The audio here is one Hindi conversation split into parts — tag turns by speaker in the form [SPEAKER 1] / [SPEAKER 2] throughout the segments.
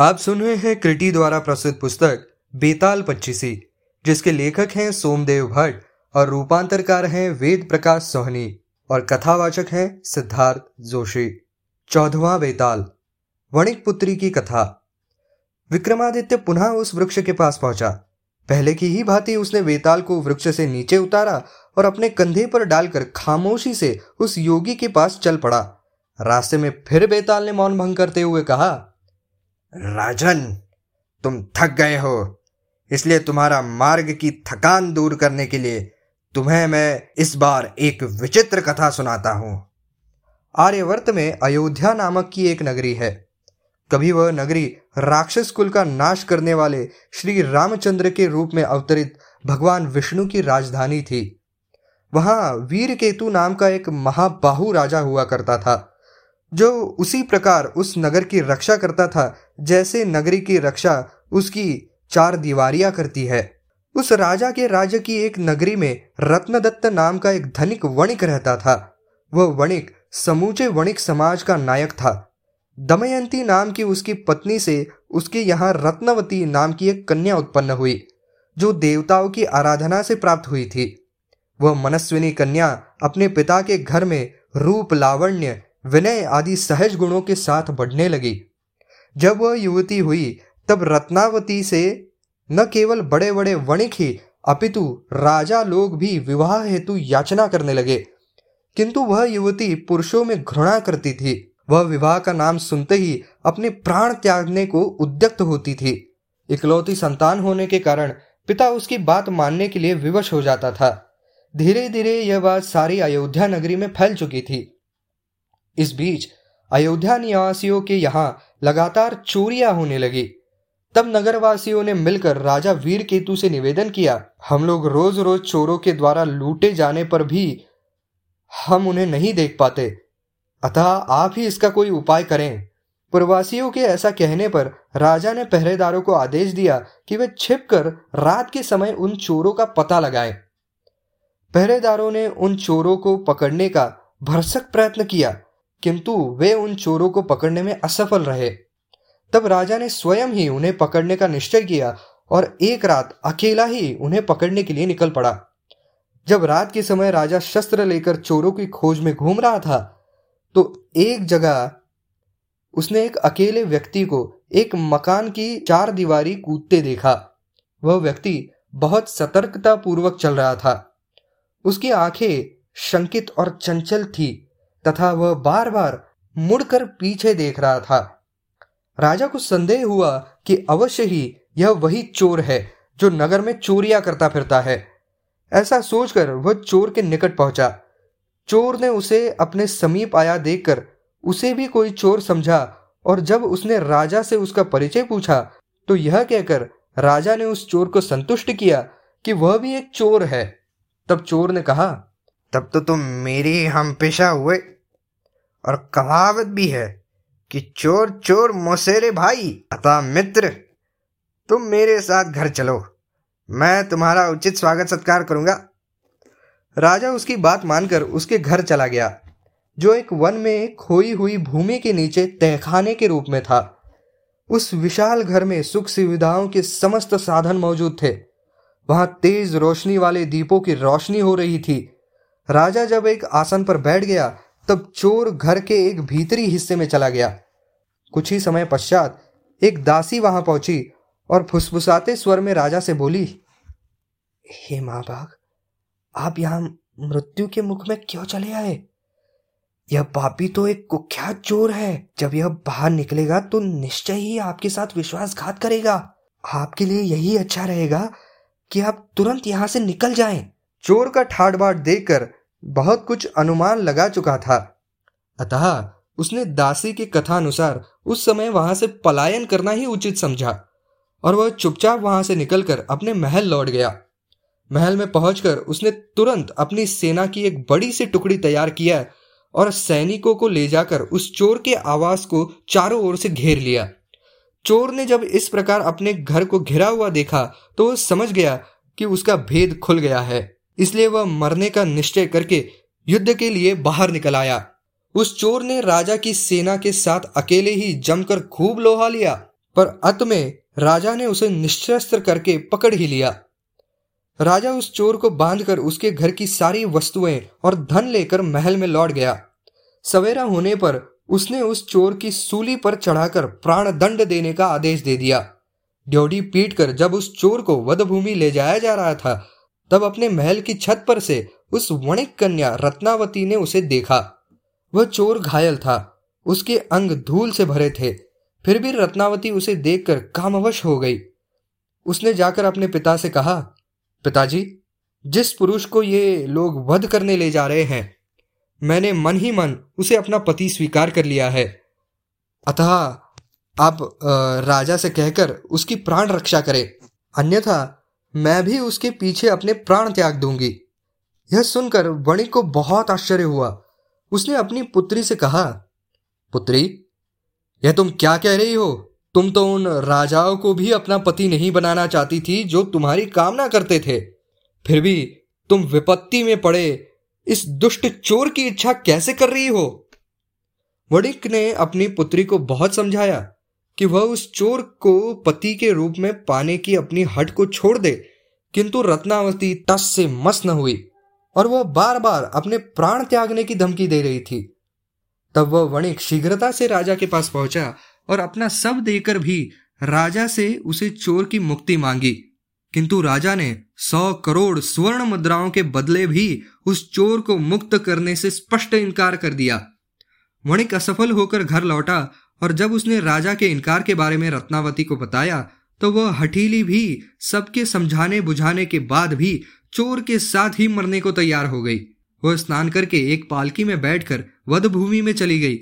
[SPEAKER 1] आप सुन रहे हैं क्रिटी द्वारा प्रसिद्ध पुस्तक बेताल पच्चीसी, जिसके लेखक हैं सोमदेव भट्ट और रूपांतरकार हैं वेद प्रकाश सोहनी और कथावाचक हैं सिद्धार्थ जोशी। चौदवा बेताल, वणिक पुत्री की कथा। विक्रमादित्य पुनः उस वृक्ष के पास पहुँचा। पहले की ही भांति उसने बेताल को वृक्ष से नीचे उतारा और अपने कंधे पर डालकर खामोशी से उस योगी के पास चल पड़ा। रास्ते में फिर बेताल ने मौन भंग करते हुए कहा
[SPEAKER 2] राजन, तुम थक गए हो। इसलिए तुम्हारा मार्ग की थकान दूर करने के लिए तुम्हें मैं इस बार एक विचित्र कथा सुनाता हूँ।
[SPEAKER 1] आर्यवर्त में अयोध्या नामक की एक नगरी है। कभी वह नगरी राक्षस कुल का नाश करने वाले श्री रामचंद्र के रूप में अवतरित भगवान विष्णु की राजधानी थी। वहाँ वीर केतु नाम का एक महाबाहु राजा हुआ करता था, जो उसी प्रकार उस नगर की रक्षा करता था जैसे नगरी की रक्षा उसकी चार दीवारियाँ करती है। उस राजा के राज्य की एक नगरी में रत्नदत्त नाम का एक धनिक वणिक रहता था। वह वणिक समूचे वणिक समाज का नायक था। दमयंती नाम की उसकी पत्नी से उसके यहाँ रत्नवती नाम की एक कन्या उत्पन्न हुई, जो देवताओं की आराधना से प्राप्त हुई थी। वह मनस्विनी कन्या अपने पिता के घर में रूप, लावण्य, विनय आदि सहज गुणों के साथ बढ़ने लगी। जब वह युवती हुई, तब रत्नावती से न केवल बड़े बड़े वणिक ही, अपितु राजा लोग भी विवाह हेतु याचना करने लगे। किंतु वह युवती पुरुषों में घृणा करती थी। वह विवाह का नाम सुनते ही अपने प्राण त्यागने को उद्यक्त होती थी। इकलौती संतान होने के कारण पिता उसकी बात मानने के लिए विवश हो जाता था। धीरे धीरे यह बात सारी अयोध्या नगरी में फैल चुकी थी। इस बीच अयोध्या निवासियों के यहाँ लगातार चोरियाँ होने लगी। तब नगरवासियों ने मिलकर राजा वीर केतु से निवेदन किया, हम लोग रोज रोज चोरों के द्वारा लूटे जाने पर भी हम उन्हें नहीं देख पाते। अतः आप ही इसका कोई उपाय करें। प्रवासियों के ऐसा कहने पर राजा ने पहरेदारों को आदेश दिया कि वे छिपकर रात के समय उन चोरों का पता लगाएँ। पहरेदारों ने उन चोरों को पकड़ने का भरसक प्रयत्न किया। किंतु वे उन चोरों को पकड़ने में असफल रहे। तब राजा ने स्वयं ही उन्हें पकड़ने का निश्चय किया और एक रात अकेला ही उन्हें पकड़ने के लिए निकल पड़ा। जब रात के समय राजा शस्त्र लेकर चोरों की खोज में घूम रहा था तो एक जगह उसने एक अकेले व्यक्ति को एक मकान की चार दीवारी कूदते देखा। वह व्यक्ति बहुत सतर्कता पूर्वक चल रहा था। उसकी आँखें शंकित और चंचल थी। तथा वह बार बार मुड़कर पीछे देख रहा था। राजा को संदेह हुआ कि अवश्य ही यह वही चोर है जो नगर में चोरियाँ करता फिरता है। ऐसा सोचकर वह चोर के निकट पहुँचा। चोर ने उसे अपने समीप आया देखकर उसे भी कोई चोर समझा और जब उसने राजा से उसका परिचय पूछा तो यह कहकर राजा ने उस चोर को संतुष्ट किया कि वह भी एक चोर है। तब चोर ने कहा
[SPEAKER 2] तब तो तुम मेरे हम पेशा हुए। और कहावत भी है कि चोर चोर मोसेरे भाई, अतः मित्र, तुम मेरे साथ घर चलो। मैं तुम्हारा उचित स्वागत सत्कार करूँगा।
[SPEAKER 1] राजा उसकी बात मानकर उसके घर चला गया, जो एक वन में खोई हुई भूमि के नीचे तहखाने के रूप में था। उस विशाल घर में सुख सुविधाओं के समस्त साधन मौजूद थे। वहाँ तेज रोशनी वाले दीपों की रोशनी हो रही थी। राजा जब एक आसन पर बैठ गया, तब चोर घर के एक भीतरी हिस्से में चला गया। कुछ ही समय पश्चात एक दासी वहाँ पहुँची और फुसफुसाते स्वर में राजा से बोली, हे माँ बाग आप यहाँ मृत्यु के मुख में क्यों चले आए? यह पापी तो एक कुख्यात चोर है। जब यह बाहर निकलेगा तो निश्चय ही आपके साथ विश्वासघात करेगा। आपके लिए यही अच्छा रहेगा कि आप तुरंत यहाँ से निकल जाएँ। चोर का ठाट बाट देखकर बहुत कुछ अनुमान लगा चुका था। अतः उसने दासी की कथा अनुसार उस समय वहाँ से पलायन करना ही उचित समझा और वह चुपचाप वहाँ से निकलकर अपने महल लौट गया। महल में पहुंचकर उसने तुरंत अपनी सेना की एक बड़ी सी टुकड़ी तैयार किया और सैनिकों को ले जाकर उस चोर के आवास को चारों ओर से घेर लिया। चोर ने जब इस प्रकार अपने घर को घिरा हुआ देखा तो वह समझ गया कि उसका भेद खुल गया है। इसलिए वह मरने का निश्चय करके युद्ध के लिए बाहर निकल आया। उस चोर ने राजा की सेना के साथ अकेले ही जमकर खूब लोहा लिया, पर अंत में राजा ने उसे निशस्त्र करके पकड़ ही लिया। राजा उस चोर को बांधकर उसके घर की सारी वस्तुएँ और धन लेकर महल में लौट गया। सवेरा होने पर उसने उस चोर की सूली पर चढ़ाकर प्राण दंड देने का आदेश दे दिया। ड्योडी पीट कर जब उस चोर को वधभूमि ले जाया जा रहा था तब अपने महल की छत पर से उस वणिक कन्या रत्नावती ने उसे देखा। वह चोर घायल था। उसके अंग धूल से भरे थे। फिर भी रत्नावती उसे देखकर कामवश हो गई। उसने जाकर अपने पिता से कहा, पिताजी, जिस पुरुष को ये लोग वध करने ले जा रहे हैं, मैंने मन ही मन उसे अपना पति स्वीकार कर लिया है। अतः आप राजा से कहकर उसकी प्राण रक्षा करें। अन्यथा मैं भी उसके पीछे अपने प्राण त्याग दूँगी। यह सुनकर वणिक को बहुत आश्चर्य हुआ। उसने अपनी पुत्री से कहा, पुत्री, यह तुम क्या कह रही हो? तुम तो उन राजाओं को भी अपना पति नहीं बनाना चाहती थी जो तुम्हारी कामना करते थे। फिर भी तुम विपत्ति में पड़े। इस दुष्ट चोर की इच्छा कैसे कर रही हो? वणिक ने अपनी पुत्री को बहुत समझाया। कि वह उस चोर को पति के रूप में पाने की अपनी हट को छोड़ दे, किंतु रत्नावती टस से मस न हुई और वह बार बार अपने प्राण त्यागने की धमकी दे रही थी। तब वह वणिक शीघ्रता से राजा के पास पहुँचा और अपना सब देकर भी राजा से उसे चोर की मुक्ति मांगी। किंतु राजा ने सौ करोड़ स्वर्ण मुद्राओं के बदले भी उस चोर को मुक्त करने से स्पष्ट इनकार कर दिया। वणिक असफल होकर घर लौटा और जब उसने राजा के इनकार के बारे में रत्नावती को बताया तो वह हठीली भी सबके समझाने बुझाने के बाद भी चोर के साथ ही मरने को तैयार हो गई। वह स्नान करके एक पालकी में बैठकर वध भूमि में चली गई।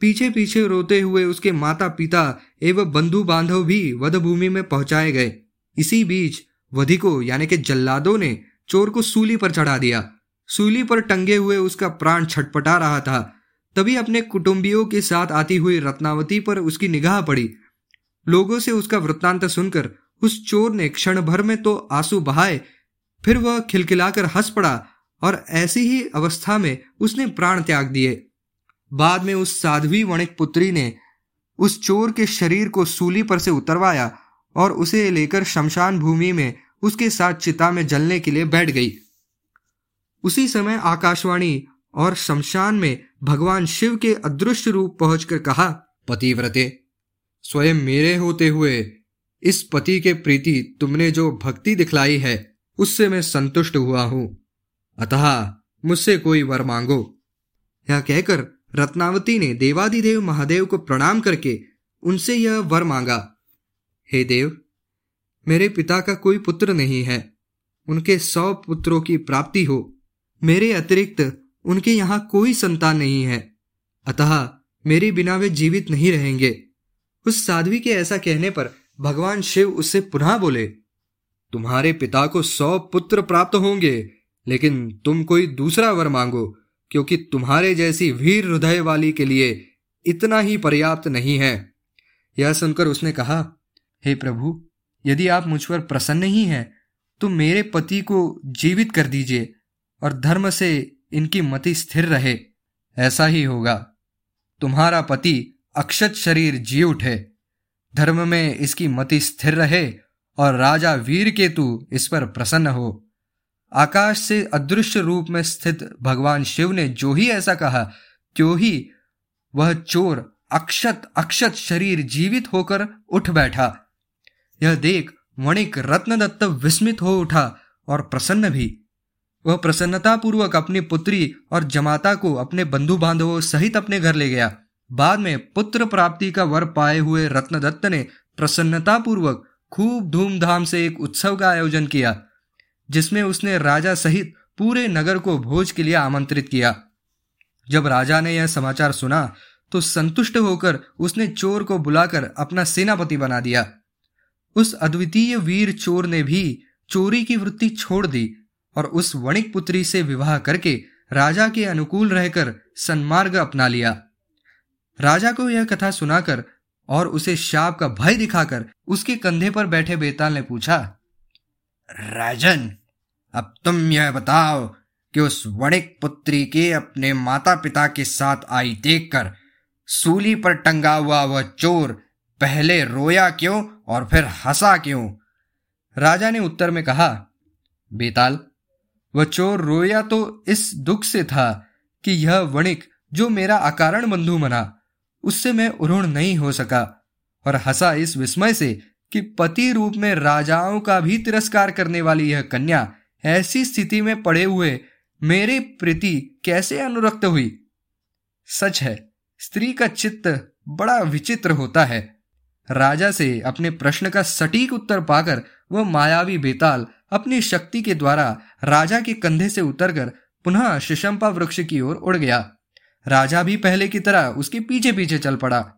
[SPEAKER 1] पीछे पीछे रोते हुए उसके माता पिता एवं बंधु बांधव भी वध भूमि में पहुँचाए गए। इसी बीच वधिको यानी कि जल्लादों ने, चोर को सूली पर चढ़ा दिया। सूली पर टंगे हुए उसका प्राण छटपटा रहा था। तभी अपने कुटुंबियों के साथ आती हुई रत्नावती पर उसकी निगाह पड़ी। लोगों से उसका वृत्तांत सुनकर उस चोर ने क्षण भर में तो आँसू बहाए, फिर वह खिलखिलाकर हंस पड़ा और ऐसी ही अवस्था में उसने प्राण त्याग दिए। बाद में उस साध्वी वणिक पुत्री ने उस चोर के शरीर को सूली पर से उतरवाया और उसे लेकर शमशान भूमि में उसके साथ चिता में जलने के लिए बैठ गई। उसी समय आकाशवाणी और शमशान में भगवान शिव के अदृश्य रूप पहुंचकर कहा, पतिव्रते, स्वयं मेरे होते हुए इस पति के प्रीति तुमने जो भक्ति दिखलाई है, उससे मैं संतुष्ट हुआ हूँ। अतः मुझसे कोई वर मांगो। यह कहकर रत्नावती ने देवादिदेव महादेव को प्रणाम करके उनसे यह वर मांगा, हे देव, मेरे पिता का कोई पुत्र नहीं है। उनके सौ पुत्रों की प्राप्ति हो। मेरे अतिरिक्त उनके यहाँ कोई संतान नहीं है। अतः मेरे बिना वे जीवित नहीं रहेंगे। उस साध्वी के ऐसा कहने पर भगवान शिव उससे पुनः बोले, तुम्हारे पिता को सौ पुत्र प्राप्त होंगे, लेकिन तुम कोई दूसरा वर मांगो, क्योंकि तुम्हारे जैसी वीर हृदय वाली के लिए इतना ही पर्याप्त नहीं है। यह सुनकर उसने कहा, हे प्रभु, यदि आप मुझ पर प्रसन्न ही हैं तो मेरे पति को जीवित कर दीजिए और धर्म से इनकी मति स्थिर रहे, ऐसा ही होगा। तुम्हारा पति अक्षत शरीर जी उठे। धर्म में इसकी मति स्थिर रहे और राजा वीर के केतु इस पर प्रसन्न हो। आकाश से अदृश्य रूप में स्थित भगवान शिव ने जो ही ऐसा कहा, त्यों ही वह चोर अक्षत अक्षत शरीर जीवित होकर उठ बैठा। यह देख वणिक रत्नदत्त विस्मित हो उठा और प्रसन्न भी। वह प्रसन्नतापूर्वक अपनी पुत्री और जमाता को अपने बंधु बांधवों सहित अपने घर ले गया। बाद में पुत्र प्राप्ति का वर पाए हुए रत्नदत्त ने प्रसन्नतापूर्वक खूब धूमधाम से एक उत्सव का आयोजन किया, जिसमें उसने राजा सहित पूरे नगर को भोज के लिए आमंत्रित किया। जब राजा ने यह समाचार सुना तो संतुष्ट होकर उसने चोर को बुलाकर अपना सेनापति बना दिया। उस अद्वितीय वीर चोर ने भी चोरी की वृत्ति छोड़ दी और उस वणिक पुत्री से विवाह करके राजा के अनुकूल रहकर सन्मार्ग अपना लिया। राजा को यह कथा सुनाकर और उसे शाप का भय दिखाकर उसके कंधे पर बैठे बेताल ने पूछा,
[SPEAKER 2] राजन, अब तुम यह बताओ कि उस वणिक पुत्री के अपने माता पिता के साथ आई देखकर सूली पर टंगा हुआ वह चोर पहले रोया क्यों और फिर हंसा क्यों?
[SPEAKER 1] राजा ने उत्तर में कहा, बेताल वह चोर रोया तो इस दुख से था कि यह वणिक जो मेरा अकारण बंधु मना उससे मैं उरुण नहीं हो सका और हंसा इस विस्मय से कि पति रूप में राजाओं का भी तिरस्कार करने वाली यह कन्या ऐसी स्थिति में पड़े हुए मेरे प्रति कैसे अनुरक्त हुई? सच है, स्त्री का चित्त बड़ा विचित्र होता है। राजा से अपने प्रश्न का सटीक उत्तर पाकर वह मायावी बेताल अपनी शक्ति के द्वारा राजा के कंधे से उतरकर पुनः शिशंपा वृक्ष की ओर उड़ गया। राजा भी पहले की तरह उसके पीछे पीछे चल पड़ा।